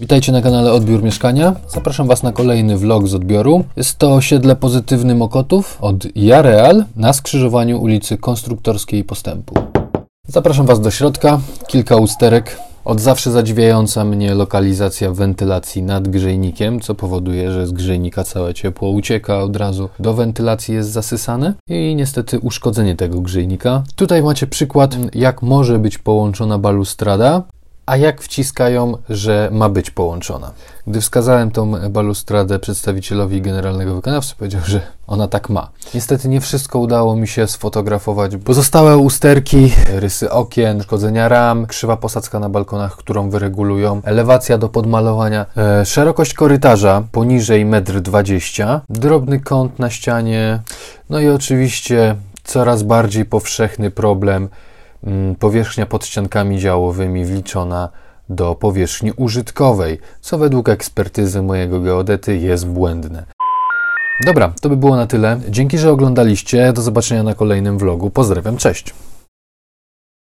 Witajcie na kanale Odbiór Mieszkania. Zapraszam Was na kolejny vlog z odbioru. Jest to osiedle Pozytywny Mokotów od Jareal na skrzyżowaniu ulicy Konstruktorskiej i Postępu. Zapraszam Was do środka. Kilka usterek. Od zawsze zadziwiająca mnie lokalizacja wentylacji nad grzejnikiem, co powoduje, że z grzejnika całe ciepło ucieka od razu do wentylacji, jest zasysane i niestety uszkodzenie tego grzejnika. Tutaj macie przykład, jak może być połączona balustrada a jak wciskają, że ma być połączona. Gdy wskazałem tą balustradę przedstawicielowi generalnego wykonawcy, powiedział, że ona tak ma. Niestety nie wszystko udało mi się sfotografować. Pozostałe usterki, rysy okien, szkodzenia ram, krzywa posadzka na balkonach, którą wyregulują, elewacja do podmalowania, e, szerokość korytarza poniżej 1,20 m, drobny kąt na ścianie, no i oczywiście coraz bardziej powszechny problem powierzchnia pod ściankami działowymi wliczona do powierzchni użytkowej, co według ekspertyzy mojego geodety jest błędne. Dobra, to by było na tyle. Dzięki, że oglądaliście. Do zobaczenia na kolejnym vlogu. Pozdrawiam, cześć.